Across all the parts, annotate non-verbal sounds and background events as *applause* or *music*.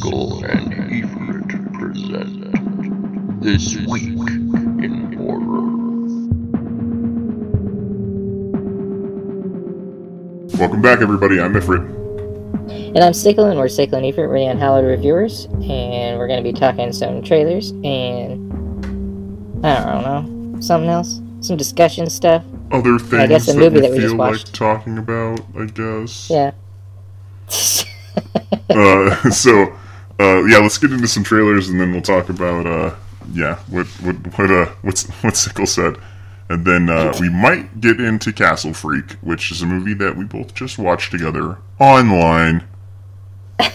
Sickle and present This Week in Horror. Welcome back, everybody. I'm Ifrit. And I'm Sickle, and we're Sickle and Efert, we're the Unhallowed Reviewers, and we're going to be talking some trailers and I don't know, something else, some discussion stuff. Other things I guess the that movie we that we feel just like watched. talking about, I guess. Yeah. Uh, *laughs* so, uh, yeah, let's get into some trailers, and then we'll talk about, uh, yeah, what what what uh, what's what Sickle said, and then uh, we might get into Castle Freak, which is a movie that we both just watched together online. *laughs* but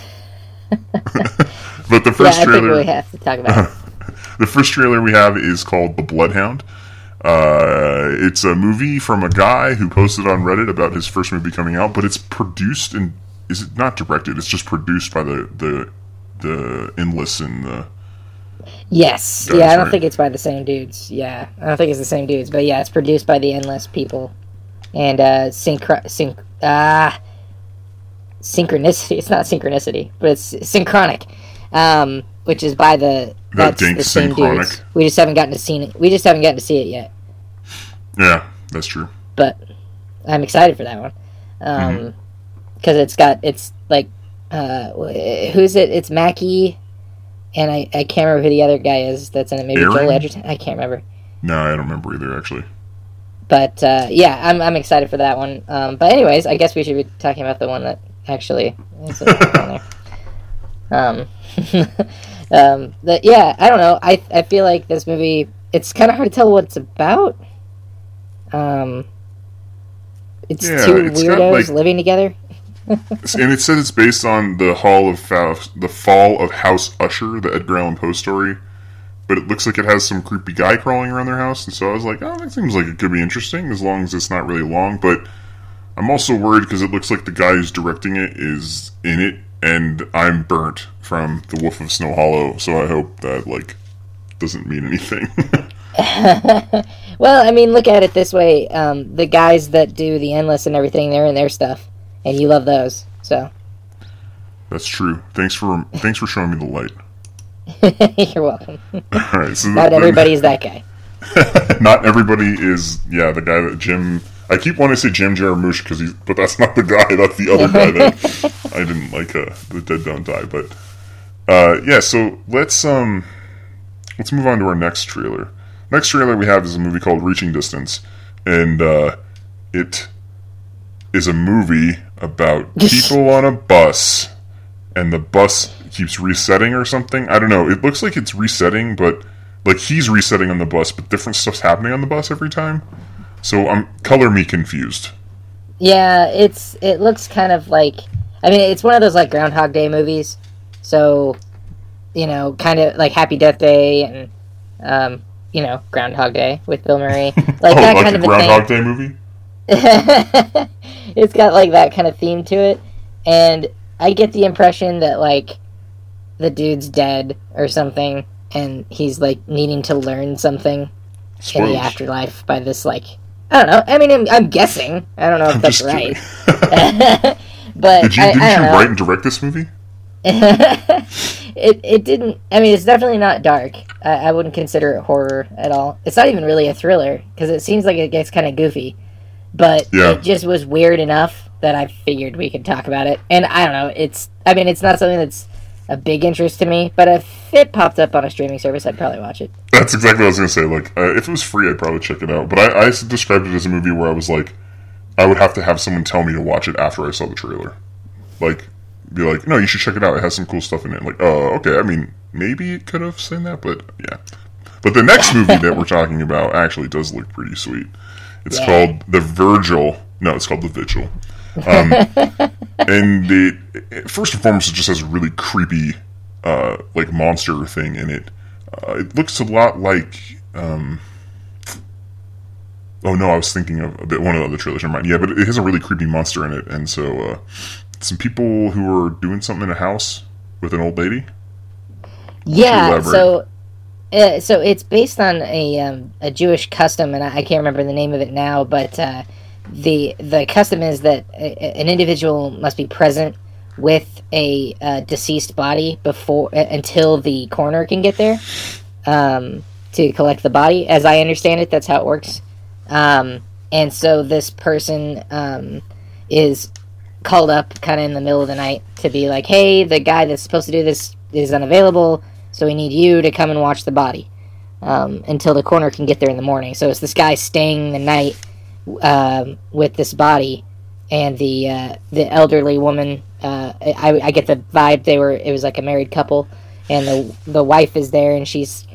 the yeah, first think trailer, we have to talk about *laughs* the first trailer we have is called The Bloodhound. Uh, it's a movie from a guy who posted on Reddit about his first movie coming out, but it's produced and is it not directed? It's just produced by the the the Endless and the Yes. Guys, yeah, I don't right? think it's by the same dudes. Yeah, I don't think it's the same dudes, but yeah, it's produced by the Endless people. And, uh, synchro- sync- ah, synchronicity. *laughs* It's not synchronicity, but it's synchronic. Um, which is by the, that's dank the same Synchronic. dudes. We just haven't gotten to see it. We just haven't gotten to see it yet. yeah, that's true. but I'm excited for that one Mm-hmm. because it's got it's like uh, who's it? It's Mackie, and I, I can't remember who the other guy is that's in it. Maybe Joel Aaron? Edgerton. I can't remember, No, I don't remember either. Actually, but uh, yeah, I'm I'm excited for that one. Um, but anyways, I guess we should be talking about the one that actually is there. Um, *laughs* um, but yeah, I don't know. I I feel like this movie. It's kind of hard to tell what it's about. Um, it's Yeah, two it's weirdos like- living together. *laughs* and it says it's based on the Hall of the Fall of House Usher, the Edgar Allan Poe story. But it looks like it has some creepy guy crawling around their house, and so I was like, "Oh, that seems like it could be interesting as long as it's not really long." But I'm also worried because it looks like the guy who's directing it is in it, and I'm burnt from The Wolf of Snow Hollow, so I hope that like doesn't mean anything. *laughs* Well, I mean, look at it this way: um, the guys that do the endless and everything, they're in their stuff, and you love those. So That's true. Thanks for thanks for showing me the light. *laughs* you're welcome. *laughs* All right, so Not then- everybody is that guy. *laughs* not everybody is yeah the guy that Jim. I keep wanting to say Jim Jarmusch because he's, but that's not the guy. That's the other guy that I didn't like. Uh, the Dead Don't Die, but uh, yeah. So let's um let's move on to our next trailer. Next trailer we have is a movie called Reaching Distance, and uh, it is a movie about *laughs* people on a bus, and the bus keeps resetting or something. I don't know. It looks like it's resetting, but like he's resetting on the bus, but different stuff's happening on the bus every time. So I'm color me confused. Yeah, it's it looks kind of like I mean, it's one of those like Groundhog Day movies. So, you know, kind of like Happy Death Day and um, you know, Groundhog Day with Bill Murray, *laughs* like oh, that like kind a of a Groundhog thing. Day movie. *laughs* it's got like that kind of theme to it, and I get the impression that like the dude's dead or something, and he's like needing to learn something in the afterlife by this like I don't know. I mean, I'm, I'm guessing. I don't know if I'm that's right, *laughs* *laughs* but Did you I, didn't I you don't know. write and direct this movie? it it didn't. I mean, it's definitely not dark. I, I wouldn't consider it horror at all. It's not even really a thriller because it seems like it gets kind of goofy. But Yeah. it just was weird enough that I figured we could talk about it. And I don't know. It's. I mean, it's not something that's a big interest to me. But if it popped up on a streaming service, I'd probably watch it. That's exactly what I was gonna say. Like, uh, if it was free, I'd probably check it out. But I, I described it as a movie where I was like, I would have to have someone tell me to watch it after I saw the trailer. Like, be like, no, you should check it out. It has some cool stuff in it. Like, oh, okay. I mean, maybe it could have said that, but yeah. But the next *laughs* movie that we're talking about actually does look pretty sweet. It's Yeah. called The Virgil. No, it's called The Vigil. Um, *laughs* and the first and foremost, it just has a really creepy, uh, like monster thing in it. Uh, it looks a lot like. Um, oh no, I was thinking of a bit one of the other trailers. Never mind. Yeah, but it has a really creepy monster in it, and so uh, some people who are doing something in a house with an old lady. Yeah. So. Uh, so it's based on a um, a Jewish custom, and I, I can't remember the name of it now. But uh, the the custom is that a, an individual must be present with a uh, deceased body before uh, until the coroner can get there um, to collect the body. As I understand it, that's how it works. Um, and so this person um, is called up kind of in the middle of the night to be like, "Hey, the guy that's supposed to do this is unavailable, so we need you to come and watch the body um, until the coroner can get there in the morning." So it's this guy staying the night um, with this body, and the uh, the elderly woman. Uh, I, I get the vibe they were. It was like a married couple, and the the wife is there, and she's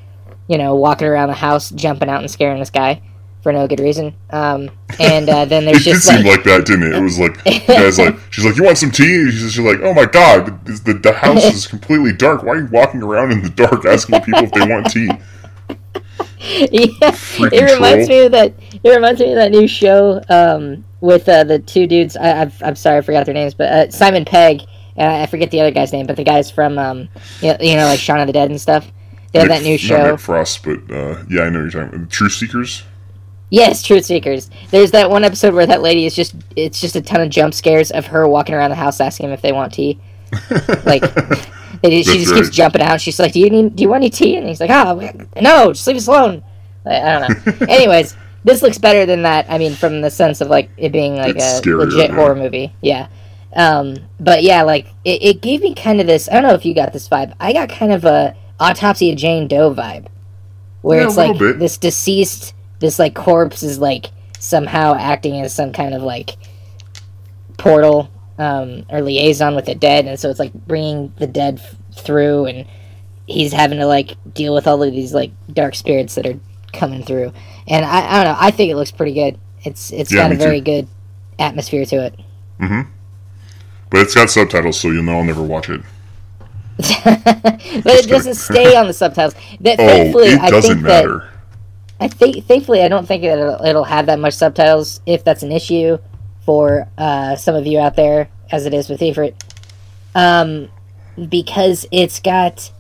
you know walking around the house, jumping out and scaring this guy for no good reason. Um, and uh, then there's *laughs* It did just seem like, like that, didn't it? It was like, guy's like, *laughs* she's like, you want some tea? She's, she's like, oh my god, the, the, house is *laughs* completely dark. Why are you walking around in the dark asking people if they want tea? yeah, Freaking it reminds troll. me of that. It reminds me of that new show um, with uh, the two dudes. I, I've, I'm sorry, I forgot their names, but uh, Simon Pegg and I forget the other guy's name, but the guys from um, you know, you know like Shaun of the Dead and stuff. They have that new show. Frost, but uh, yeah, I know what you're talking about. Truth Seekers? Yes, Truth Seekers. There's that one episode where that lady is just it's just a ton of jump scares of her walking around the house asking them if they want tea. *laughs* Like they, she That's just keeps jumping out. She's like, "Do you need do you want any tea?" And he's like, "Oh, no, just leave us alone." Like, I don't know. *laughs* Anyways, this looks better than that. I mean, from the sense of like it being like It's a scarier, legit yeah. horror movie. Yeah. Um, but yeah, like it, it gave me kind of this. I don't know if you got this vibe. I got kind of a autopsy of Jane Doe vibe, where Yeah, it's a like bit. this deceased, this like corpse is like somehow acting as some kind of like portal um, or liaison with the dead, and so it's like bringing the dead f- through, and he's having to like deal with all of these like dark spirits that are coming through. And I, I don't know. I think it looks pretty good. It's it's Yeah, got a me too. very good atmosphere to it. Mhm. But it's got subtitles, so you'll know I'll never watch it. *laughs* but it doesn't stay on the subtitles. That *laughs* Oh, thankfully, it I doesn't think that matter. I think thankfully I don't think that it'll, it'll have that much subtitles if that's an issue for uh, some of you out there, as it is with Efrit, um, because it's got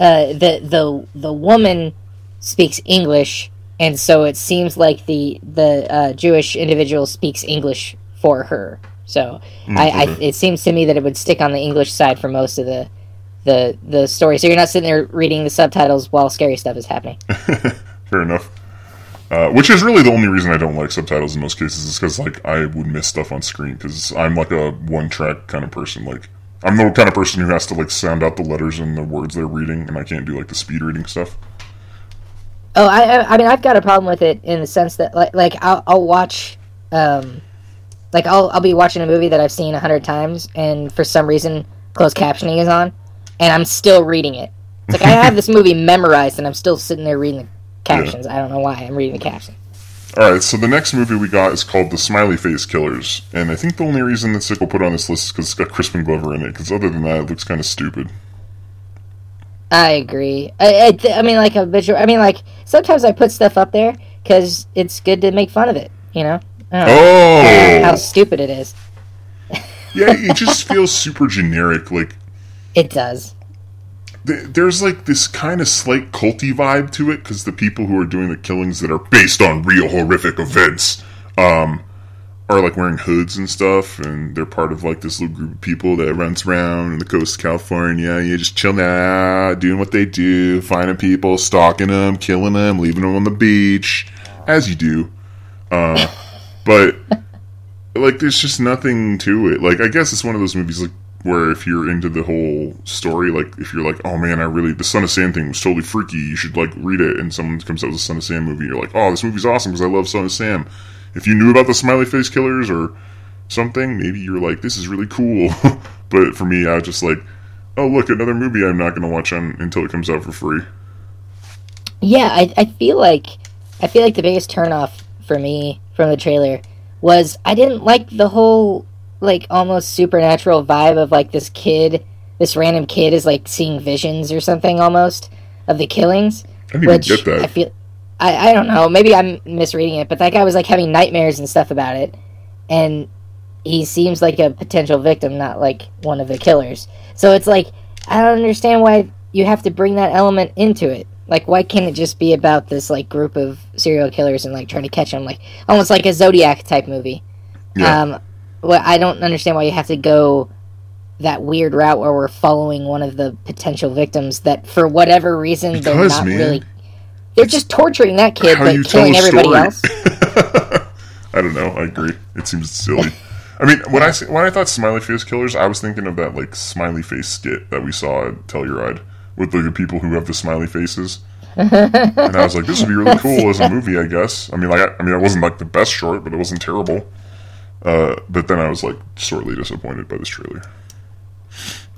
uh, the the the woman speaks English, and so it seems like the the uh, Jewish individual speaks English for her. So I, I it seems to me that it would stick on the English side for most of the the the story. So you're not sitting there reading the subtitles while scary stuff is happening. *laughs* Fair enough. Uh, which is really the only reason I don't like subtitles in most cases, is because like I would miss stuff on screen because I'm like a one-track kind of person. Like I'm the kind of person who has to like sound out the letters and the words they're reading, and I can't do like the speed reading stuff. Oh, I, I, I mean, I've got a problem with it in the sense that, like, like I'll, I'll watch, um, like I'll, I'll be watching a movie that I've seen a hundred times, and for some reason, closed captioning is on, and I'm still reading it. It's like I have this *laughs* movie memorized, and I'm still sitting there reading the captions. I don't know why I'm reading the caption. All right, so the next movie we got is called The Smiley Face Killers, and I think the only reason that Sickle put on this list is because it's got Crispin Glover in it. Because other than that, it looks kind of stupid. I agree. I, I, th- I mean, like a visual. I mean, like sometimes I put stuff up there because it's good to make fun of it. You know. Oh! Know how Oh, stupid it is. yeah, it *laughs* just feels super generic. Like It does. Th- there's like this kind of slight culty vibe to it because the people who are doing the killings that are based on real horrific events um, are like wearing hoods and stuff, and they're part of like this little group of people that runs around in the coast of California. You just chilling out, doing what they do, finding people, stalking them, killing them, leaving them on the beach, as you do. Uh, *laughs* but like, there's just nothing to it. Like, I guess it's one of those movies like where if you're into the whole story, like if you're like, oh man, I really the Son of Sam thing was totally freaky, you should like read it. And someone comes out with a Son of Sam movie, you're like, oh, this movie's awesome because I love Son of Sam. If you knew about the Smiley Face Killers or something, maybe you're like, this is really cool. *laughs* but for me, I was just like, oh look, another movie I'm not gonna watch on until it comes out for free. Yeah, I, I feel like I feel like the biggest turnoff for me from the trailer was I didn't like the whole like almost supernatural vibe of like this kid, this random kid is like seeing visions or something almost of the killings. I Which. I feel I, I don't know, maybe I'm misreading it, but that guy was like having nightmares and stuff about it. And he seems like a potential victim, not like one of the killers. So it's like I don't understand why you have to bring that element into it. Like, why can't it just be about this like group of serial killers and like trying to catch them, like almost like a Zodiac type movie? Yeah. Um, well, I don't understand why you have to go that weird route where we're following one of the potential victims that for whatever reason they're not man. really they're just torturing that kid but killing everybody else. *laughs* I don't know. I agree. It seems silly. I mean, when I when I thought smiley face killers, I was thinking of that like smiley face skit that we saw at Telluride with like, the people who have the smiley faces. *laughs* and I was like, this would be really cool as a movie, I guess. I mean, like, I, I mean, it wasn't like the best short, but it wasn't terrible. Uh, but then I was like sorely disappointed by this trailer.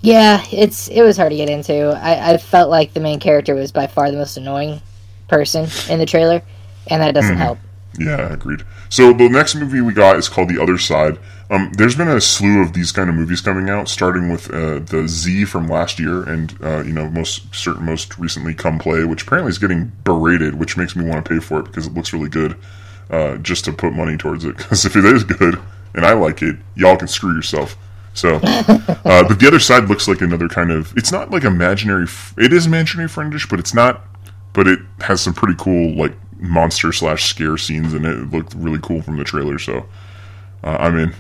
Yeah, it's it was hard to get into. I, I felt like the main character was by far the most annoying person in the trailer, and that doesn't help. Yeah, agreed. So the next movie we got is called The Other Side. Um, there's been a slew of these kind of movies coming out, starting with uh, the Z from last year, and uh, you know, most certain, most recently, Come Play, which apparently is getting berated, which makes me want to pay for it because it looks really good. Uh, just to put money towards it, because if it is good and I like it, y'all can screw yourself. So, *laughs* uh, but the other side looks like another kind of. It's not like imaginary. It is imaginary friendish, but it's not. But it has some pretty cool like monster slash scare scenes in it. It looked really cool from the trailer. So, uh, I'm in.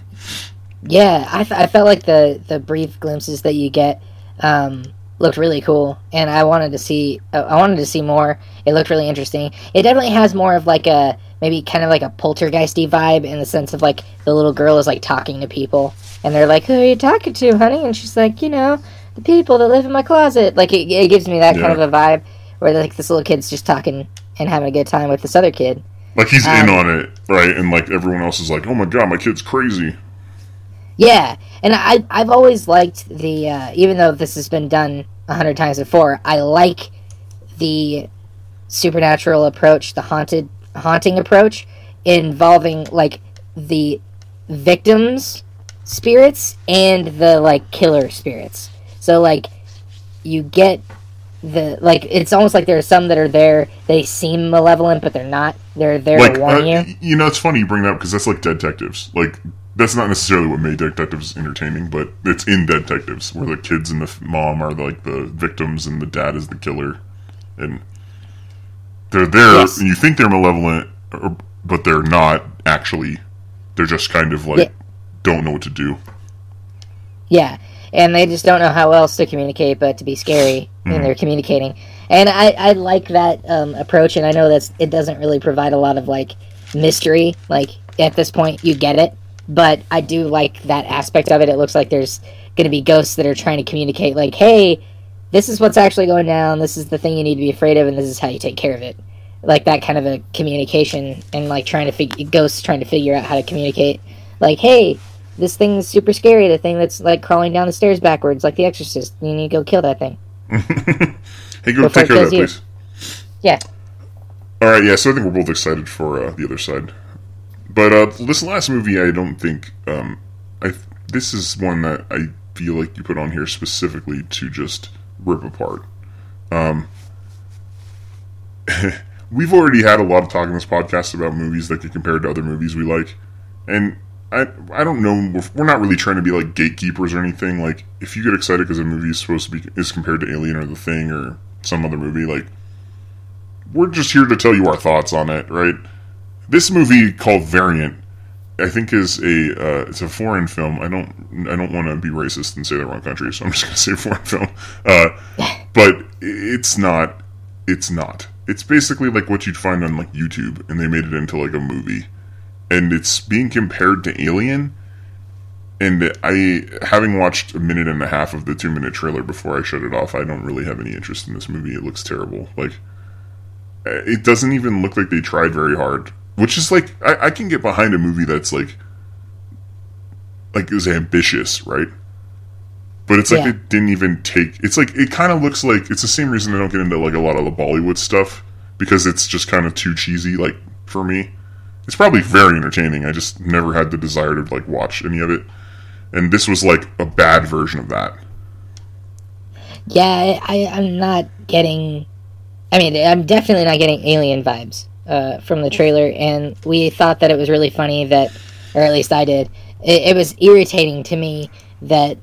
Yeah, I, f- I felt like the the brief glimpses that you get um, looked really cool, and I wanted to see I wanted to see more. It looked really interesting. It definitely has more of like a maybe kind of like a poltergeisty vibe in the sense of like the little girl is like talking to people, and they're like, "Who are you talking to, honey?" And she's like, "You know, the people that live in my closet." Like it, it gives me that kind of a vibe where like this little kid's just talking and having a good time with this other kid. Like he's in Um, on it, right? And like everyone else is like, "Oh my god, my kid's crazy." Yeah, and I I've always liked the uh, even though this has been done a hundred times before, I like the supernatural approach, the haunted haunting approach, involving like the victims' spirits and the like killer spirits. So like you get the like it's almost like there are some that are there they seem malevolent but they're not they're there Like, to warn uh, you you know, it's funny you bring that up because that's like Dead Detectives. Like, that's not necessarily what made Dead Detectives entertaining, but it's in Dead Detectives where the kids and the mom are like the victims and the dad is the killer, and they're there Yes. and you think they're malevolent, or, but they're not actually. They're just kind of like Yeah. don't know what to do. Yeah, and they just don't know how else to communicate but to be scary when they're communicating. And I, I like that um, approach, and I know that's it doesn't really provide a lot of like mystery. Like at this point, you get it, but I do like that aspect of it. It looks like there's going to be ghosts that are trying to communicate, like, "Hey, this is what's actually going down. This is the thing you need to be afraid of, and this is how you take care of it." Like that kind of a communication, and like trying to figure ghosts trying to figure out how to communicate. Like, hey, this thing's super scary. The thing that's like crawling down the stairs backwards, like The Exorcist. You need to go kill that thing. *laughs* Hey, go take care of that, you. please. Yeah, All right, yeah. So I think we're both excited for uh, the other side. But uh, this last movie, I don't think. Um, I this is one that I feel like you put on here specifically to just rip apart. Um, *laughs* we've already had a lot of talk in this podcast about movies that get compared to other movies we like, and I I don't know. We're, we're not really trying to be like gatekeepers or anything. Like, if you get excited because a movie is supposed to be is compared to Alien or The Thing or some other movie, like we're just here to tell you our thoughts on it, right? This movie called Variant, I think, is a uh, it's a foreign film. I don't I don't want to be racist and say the wrong country, so I'm just gonna say foreign film. Uh, *laughs* but it's not. It's not. It's basically like what you'd find on like YouTube, and they made it into like a movie, and it's being compared to Alien. And I, having watched a minute and a half of the two minute trailer before I shut it off, I don't really have any interest in this movie. It looks terrible. Like, it doesn't even look like they tried very hard which is like I, I can get behind a movie that's like like is ambitious right but it's like Yeah. it didn't even take it's like it kind of looks like it's the same reason i don't get into like a lot of the bollywood stuff because it's just kind of too cheesy like for me it's probably mm-hmm. very entertaining i just never had the desire to like watch any of it and this was like a bad version of that yeah. I, I I'm not getting. I mean, I'm definitely not getting alien vibes uh, from the trailer, and we thought that it was really funny that, or at least I did. It, it was irritating to me that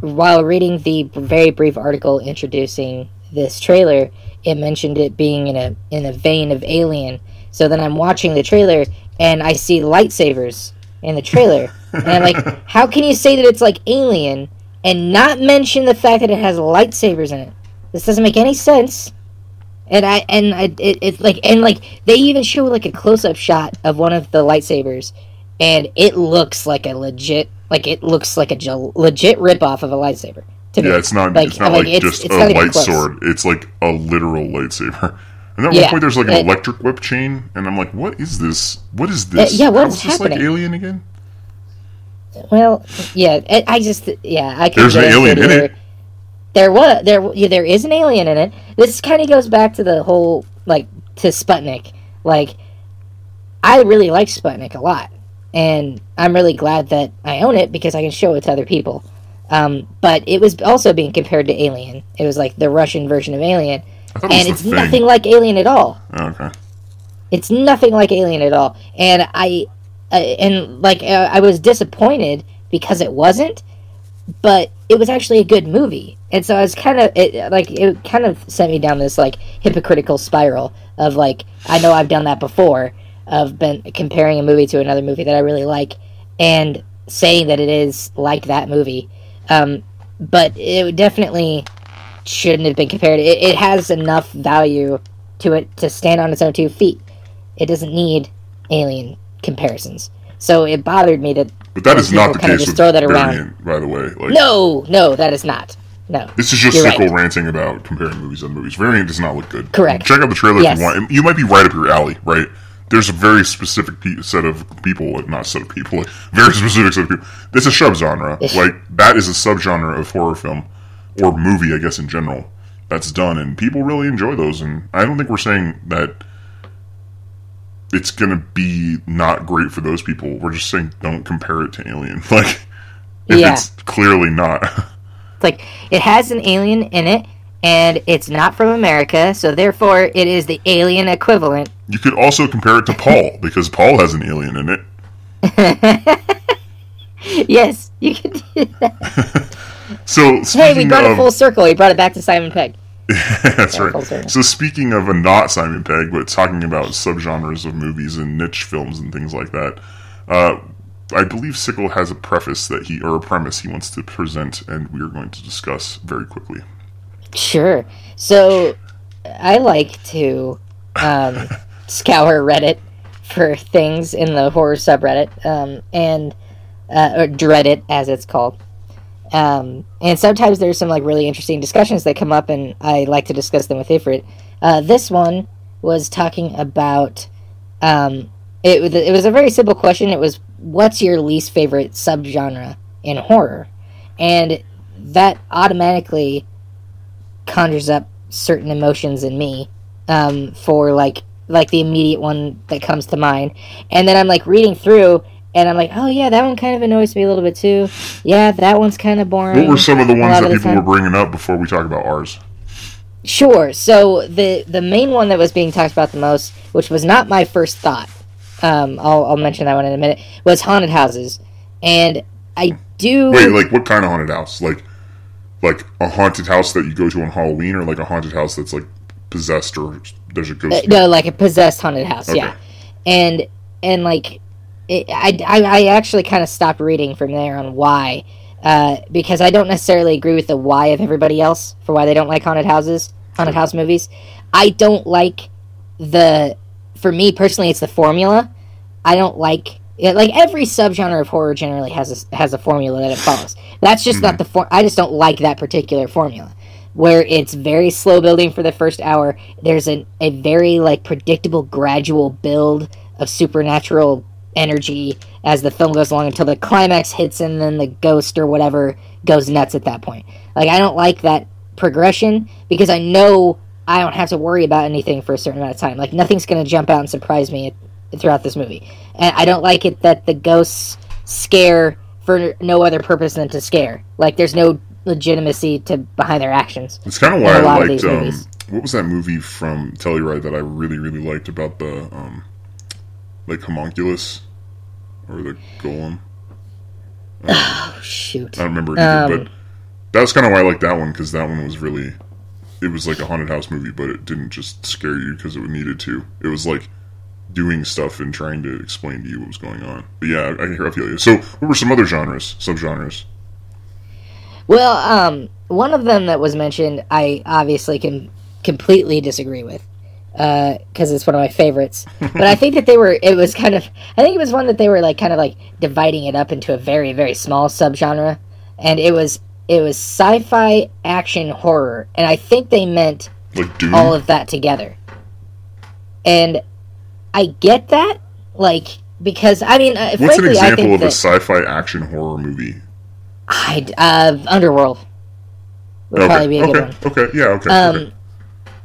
while reading the very brief article introducing this trailer, it mentioned it being in a in a vein of Alien. So then I'm watching the trailer and I see lightsabers in the trailer, and I'm like, *laughs* how can you say that it's like Alien and not mention the fact that it has lightsabers in it. This doesn't make any sense. And I and I it, it's like and like they even show like a close up shot of one of the lightsabers, and it looks like a legit like it looks like a ge- legit rip off of a lightsaber. To me. Yeah, it's not. Like, it's not like, like, just it's a light sword. It's like a literal lightsaber. *laughs* And at Yeah, one point, there's like an it- electric whip chain, and I'm like, "What is this? What is uh, this? yeah, what How is is this like happening? Alien again?" Well, yeah, I, just yeah, I can There's an alien in it. There was there yeah, there is an alien in it. This kind of goes back to the whole like to Sputnik. Like, I really like Sputnik a lot, and I'm really glad that I own it because I can show it to other people. Um, but it was also being compared to Alien. It was like the Russian version of Alien, it and it's thing. nothing like Alien at all. Oh, okay. It's nothing like Alien at all, and I, uh, and like uh, I was disappointed because it wasn't, but it was actually a good movie, and so I was kind of it, like it kind of sent me down this like hypocritical spiral of like I know I've done that before of been comparing a movie to another movie that I really like and saying that it is like that movie, um, but it definitely shouldn't have been compared. It, it has enough value to it to stand on its own two feet. It doesn't need alien comparisons. So it bothered me that But that is not the case just with throw that around. By the way. Like, no, no, that is not. No. This is just Sickle right. ranting about comparing movies on movies. Variant does not look good. Correct. Check out the trailer Yes. if you want. You might be right up your alley, right? There's a very specific pe- set of people, like, not set of people, like, very *laughs* specific set of people. It's a subgenre. like, that is a subgenre of horror film, or movie, I guess, in general, that's done, and people really enjoy those. And I don't think we're saying that it's going to be not great for those people. We're just saying don't compare it to Alien. *laughs* Like, if Yeah. it's clearly not. *laughs* It's like it has an alien in it and it's not from America, so therefore it is the alien equivalent. You could also compare it to Paul *laughs* because Paul has an alien in it. Yes, you can do that. So Hey, we brought of, it full circle. We brought it back to Simon Pegg. *laughs* that's right. So speaking of a not Simon Pegg, but talking about subgenres of movies and niche films and things like that, uh, I believe Sickle has a preface that he or a premise he wants to present, and we are going to discuss very quickly. Sure. So I like to um, *laughs* scour Reddit for things in the horror subreddit, um, and uh, or Dreadit as it's called. Um, and sometimes there's some like really interesting discussions that come up, and I like to discuss them with Ifrit. Uh, this one was talking about. Um, it, was- it was a very simple question. It was, "What's your least favorite subgenre in horror?" And that automatically conjures up certain emotions in me um, for like like the immediate one that comes to mind and then i'm like reading through and i'm like oh yeah that one kind of annoys me a little bit too yeah that one's kind of boring What were some of the ones that the people time. were bringing up before we talk about ours? Sure. So the the main one that was being talked about the most, which was not my first thought, um, I'll I'll mention that one in a minute, was haunted houses, and I do. Wait, like what kind of haunted house? Like, like a haunted house that you go to on Halloween, or like a haunted house that's like possessed, or there's a ghost? no, like a possessed haunted house. Yeah, and and like it, I, I I actually kind of stopped reading from there on why. Uh, because I don't necessarily agree with the why of everybody else for why they don't like haunted houses, haunted house movies. I don't like the, for me personally, it's the formula. I don't like it, like every subgenre of horror generally has a, has a formula that it follows. That's just not the form. I just don't like that particular formula, where it's very slow building for the first hour. There's an, a very like predictable, gradual build of supernatural energy as the film goes along until the climax hits and then the ghost or whatever goes nuts at that point. Like I don't like that progression because I know I don't have to worry about anything for a certain amount of time. Like nothing's going to jump out and surprise me throughout this movie. And I don't like it that the ghosts scare for no other purpose than to scare. Like there's no legitimacy to behind their actions. It's kind of why I liked. Um, what was that movie from Telluride that I really, really liked about the um, like homunculus or the golem? *sighs* Oh shoot. I don't remember either, Um, but that was kind of why I like that one because that one was really. It was like a haunted house movie, but it didn't just scare you because it needed to. It was like doing stuff and trying to explain to you what was going on. But yeah, I, hear I feel you. So, what were some other genres, subgenres? Well, um, one of them that was mentioned, I obviously can completely disagree with, because it's one of my favorites. but I think that they were. It was kind of. I think it was one that they were like kind of like dividing it up into a very very small subgenre, and it was it was sci-fi action horror, and I think they meant Like all of that together. And I get that, like because I mean, uh, What's an frankly, I example of a sci-fi action horror movie? I uh, Underworld would okay. probably be a okay. good one. Okay. Yeah. Okay. Um, okay.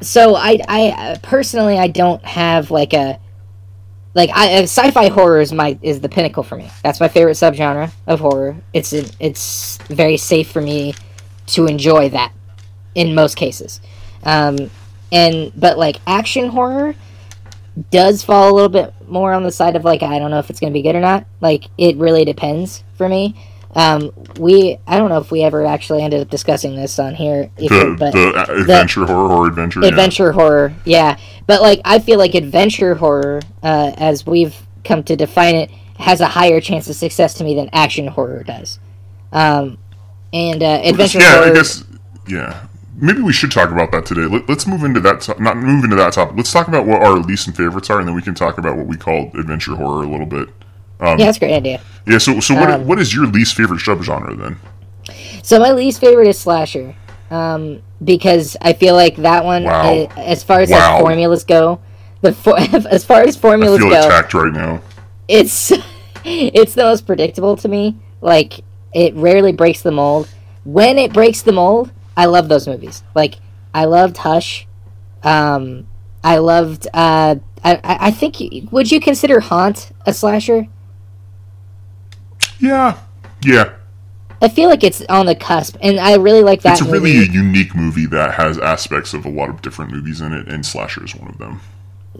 So I, I personally, I don't have like a like I, uh, sci-fi horror is my is the pinnacle for me. That's my favorite subgenre of horror. It's it's very safe for me to enjoy that in most cases. Um, and but like action horror does fall a little bit more on the side of like I don't know if it's going to be good or not. Like it really depends for me. Um, we I don't know if we ever actually ended up discussing this on here, if, the but the adventure horror horror adventure. yeah. adventure horror yeah but like i feel like adventure horror uh, as we've come to define it has a higher chance of success to me than action horror does um, and uh, adventure yeah, horror I guess. Yeah, maybe we should talk about that today. Let, let's move into that. To- not move into that topic. Let's talk about what our least and favorites are, and then we can talk about what we call adventure horror a little bit. Yeah that's a great idea Yeah. So, so what? Um, what is your least favorite subgenre then? so my least favorite is slasher um, because i feel like that one Wow. uh, as far as Wow. like formulas go the for- *laughs* as far as I formulas feel go attacked right now. it's *laughs* it's the most predictable to me. Like it rarely breaks the mold. When it breaks the mold, I love those movies. Like I loved Hush. Um, I loved. Uh, I I I think. Would you consider Haunt a slasher? Yeah. Yeah. I feel like it's on the cusp, and I really like that It's movie. really a unique movie that has aspects of a lot of different movies in it, and Slasher is one of them.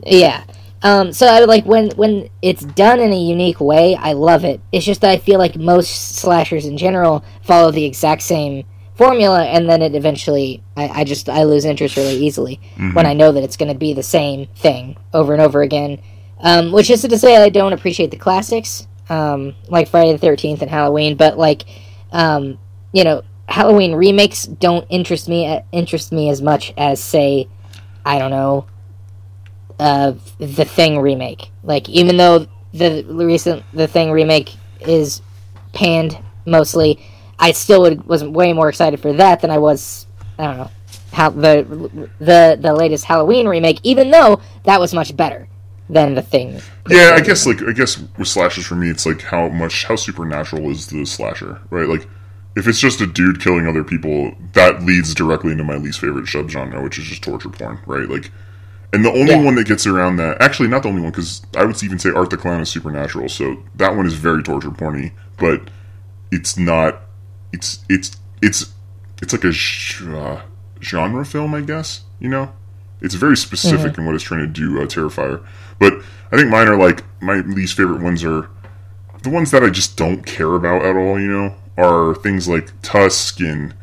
Yeah. Um, so I would like when when it's done in a unique way, I love it. It's just that I feel like most slashers in general follow the exact same formula, and then it eventually I, I just I lose interest really easily when I know that it's going to be the same thing over and over again. Um, which isn't to say I don't appreciate the classics, um, like Friday the Thirteenth and Halloween, but like um, you know Halloween remakes don't interest me uh, interest me as much as say I don't know uh, the Thing remake. Like, even though the recent The Thing remake is panned mostly, I still would, was way more excited for that than I was. I don't know how the the the latest Halloween remake. Even though that was much better than the Thing. Yeah, I guess like I guess with slashers for me, it's like how much how supernatural is the slasher, right? Like if it's just a dude killing other people, that leads directly into my least favorite subgenre, which is just torture porn, right? Like, and the only Yeah. one that gets around that, actually not the only one, because I would even say Art the Clown is supernatural, so that one is very torture porny, but it's not. It's it's it's it's like a sh- uh, genre film, I guess. You know, it's very specific in what it's trying to do. Uh, Terrifier, but I think mine are like my least favorite ones are the ones that I just don't care about at all. You know, are things like Tusk and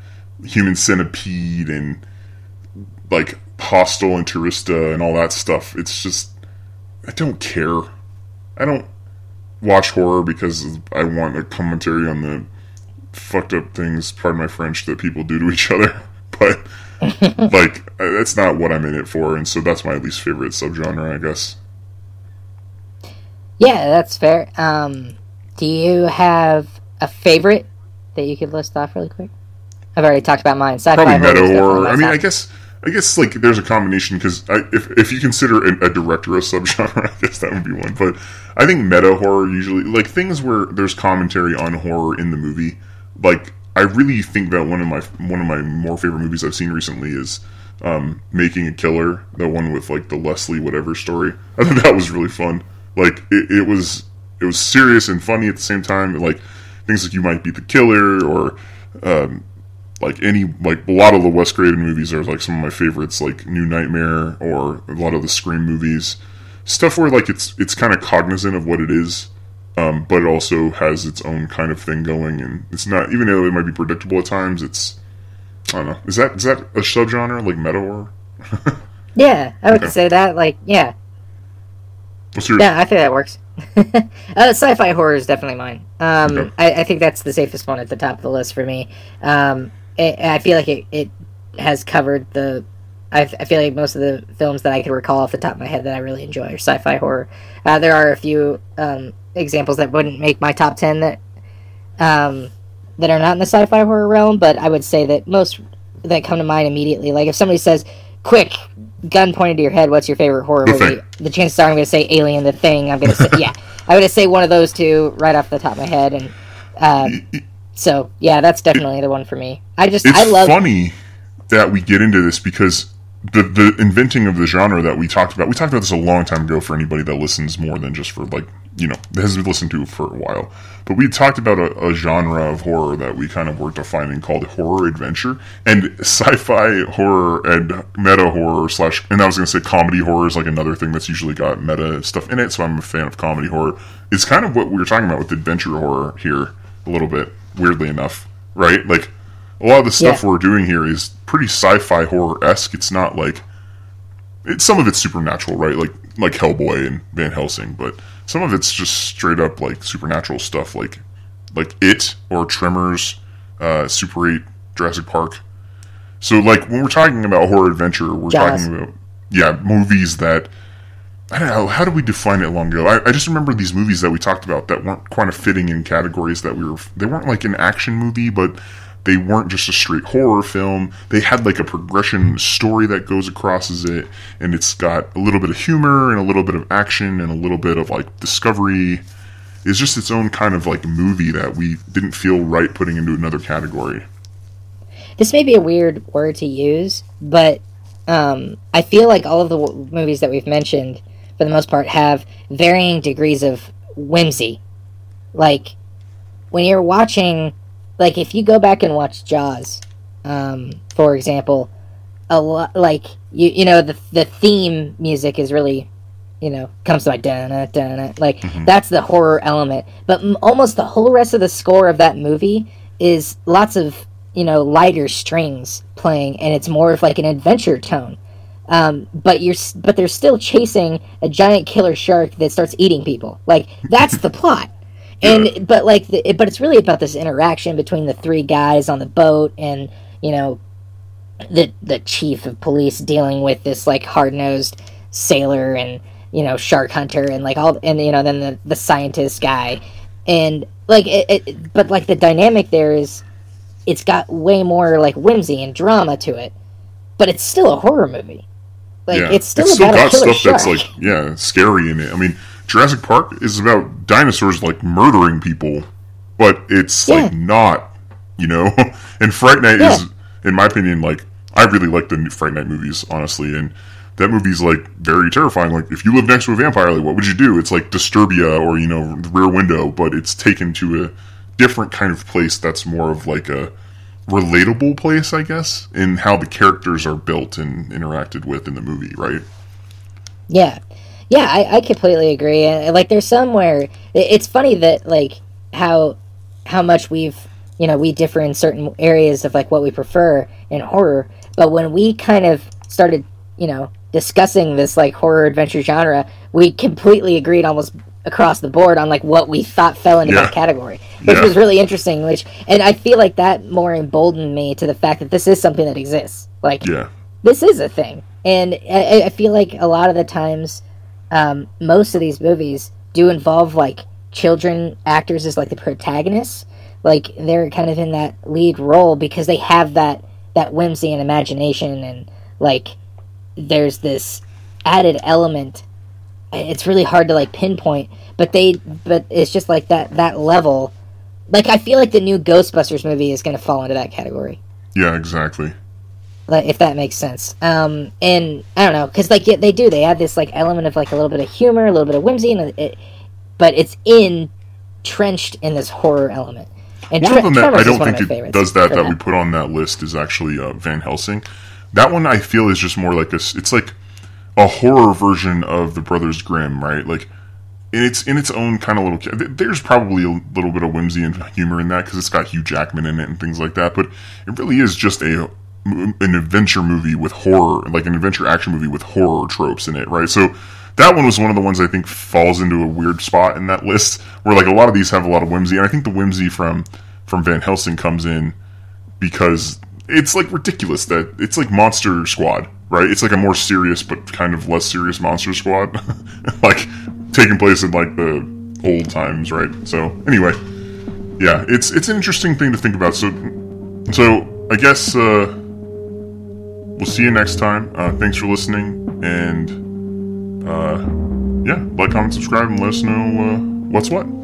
Human Centipede and like Hostel and Turista and all that stuff. It's just I don't care. I don't watch horror because I want a commentary on the fucked up things, pardon my French, that people do to each other. *laughs* But *laughs* like uh, that's not what I'm in it for, and so that's my least favorite subgenre, I guess. Yeah, that's fair. Um, do you have a favorite that you could list off really quick? I've already talked about mine. Sci-fi Probably meta horror. I mean. I guess I guess like there's a combination because if if you consider a, a director a *laughs* subgenre, I guess that would be one. But I think meta horror usually like things where there's commentary on horror in the movie. Like I really think that one of my one of my more favorite movies I've seen recently is um, Making a Killer, the one with like the Leslie whatever story. I that was really fun. Like it, it was it was serious and funny at the same time. Like things like you might be the killer or um, like any like a lot of the Wes Craven movies are like some of my favorites, like New Nightmare or a lot of the Scream movies. Stuff where like it's it's kind of cognizant of what it is, um, but it also has its own kind of thing going, and it's not even though it might be predictable at times. It's I don't know. Is that is that a subgenre like meta horror? *laughs* yeah, I would Okay. say that. Like, yeah, What's your yeah, I think that works. *laughs* uh, sci-fi horror is definitely mine. Um, Okay. I, I think that's the safest one at the top of the list for me. Um, it, I feel like it, it has covered the. I, I feel like most of the films that I can recall off the top of my head that I really enjoy are sci-fi horror. Uh, there are a few um, examples that wouldn't make my top ten that um, that are not in the sci-fi horror realm, but I would say that most that come to mind immediately. Like if somebody says, "Quick, gun pointed to your head, what's your favorite horror The movie?" Thing. The chances are I'm going to say Alien, The Thing. I'm going to say *laughs* yeah, I'm going to say one of those two right off the top of my head, and uh, so yeah, that's definitely the one for me. I just It's I love funny that we get into this because the the inventing of the genre that we talked about. We talked about this a long time ago for anybody that listens more than just for like you know has been listened to for a while. But we talked about a, a genre of horror that we kind of were defining called horror adventure and sci-fi horror and meta horror slash. And I was going to say comedy horror is like another thing that's usually got meta stuff in it. So I'm a fan of comedy horror. It's kind of what we were talking about with adventure horror here a little bit. Weirdly enough, right? Like a lot of the stuff Yeah. we're doing here is pretty sci-fi horror esque. It's not like it's some of it's supernatural, right? Like like Hellboy and Van Helsing, but some of it's just straight up like supernatural stuff, like like It or Tremors, uh, Super Eight, Jurassic Park. So like when we're talking about horror adventure, we're Jaws. talking about yeah movies that I don't know how do we define it long ago. I, I just remember these movies that we talked about that weren't kind of fitting in categories that we were. They weren't like an action movie, but they weren't just a straight horror film. They had like a progression story that goes across as it, and it's got a little bit of humor and a little bit of action and a little bit of like discovery. It's just its own kind of like movie that we didn't feel right putting into another category. this may be a weird word to use, but um, I feel like all of the w- movies that we've mentioned, for the most part, have varying degrees of whimsy. Like when you're watching, like if you go back and watch Jaws, um, for example, a lot like you you know the the theme music is really you know comes to like dun dun like that's the horror element. But m- almost the whole rest of the score of that movie is lots of you know lighter strings playing and it's more of like an adventure tone. Um, but you're but they're still chasing a giant killer shark that starts eating people. Like that's the plot and but like the, but it's really about this interaction between the three guys on the boat and you know the the chief of police dealing with this like hard nosed sailor and you know shark hunter and like all and you know then the the scientist guy. And like it, it but like the dynamic there is it's got way more like whimsy and drama to it but it's still a horror movie. Like yeah, it's still about got a stuff shark. that's like yeah scary in it. I mean, Jurassic Park is about dinosaurs like murdering people, but it's like not, you know. *laughs* and Fright Night Yeah. is, in my opinion, like I really like the new Fright Night movies, honestly, and. That movie's like very terrifying. Like, if you live next to a vampire, like, what would you do? It's like Disturbia or you know, the Rear Window, but it's taken to a different kind of place that's more of like a relatable place, I guess, in how the characters are built and interacted with in the movie, right? Yeah, yeah, I, I completely agree. And like, there's somewhere it's funny that like how how much we've you know we differ in certain areas of like what we prefer in horror, but when we kind of started you know discussing this like horror adventure genre, we completely agreed almost across the board on like what we thought fell into Yeah. that category, which Yeah. was really interesting. Which and I feel like that more emboldened me to the fact that this is something that exists. Like Yeah. this is a thing and I, I feel like a lot of the times um, most of these movies do involve like children actors as like the protagonists. Like they're kind of in that lead role because they have that that whimsy and imagination and like there's this added element. It's really hard to like pinpoint but they but it's just like that that level. Like i feel like the new ghostbusters movie is going to fall into that category. Yeah, exactly. If that makes sense. Um, and I don't know, because like yeah, they do, they add this like element of like a little bit of humor, a little bit of whimsy, and it, but it's entrenched in this horror element. And One Tre- of them that I don't think it favorites does that that we put on that list is actually uh, Van Helsing. That one I feel is just more like a It's like a horror version of the Brothers Grimm, right? Like and it's in its own kind of little. There's probably a little bit of whimsy and humor in that because it's got Hugh Jackman in it and things like that. But it really is just a an adventure movie with horror, like an adventure action movie with horror tropes in it, right? So that one was one of the ones I think falls into a weird spot in that list, where like a lot of these have a lot of whimsy, and I think the whimsy from from Van Helsing comes in because it's like ridiculous that it's like Monster Squad, right? It's like a more serious but kind of less serious Monster Squad, *laughs* like taking place in like the old times, right? So anyway, yeah, it's it's an interesting thing to think about. So so I guess uh, we'll see you next time. Uh, thanks for listening, and uh, yeah, like, comment, subscribe, and let us know uh, what's what.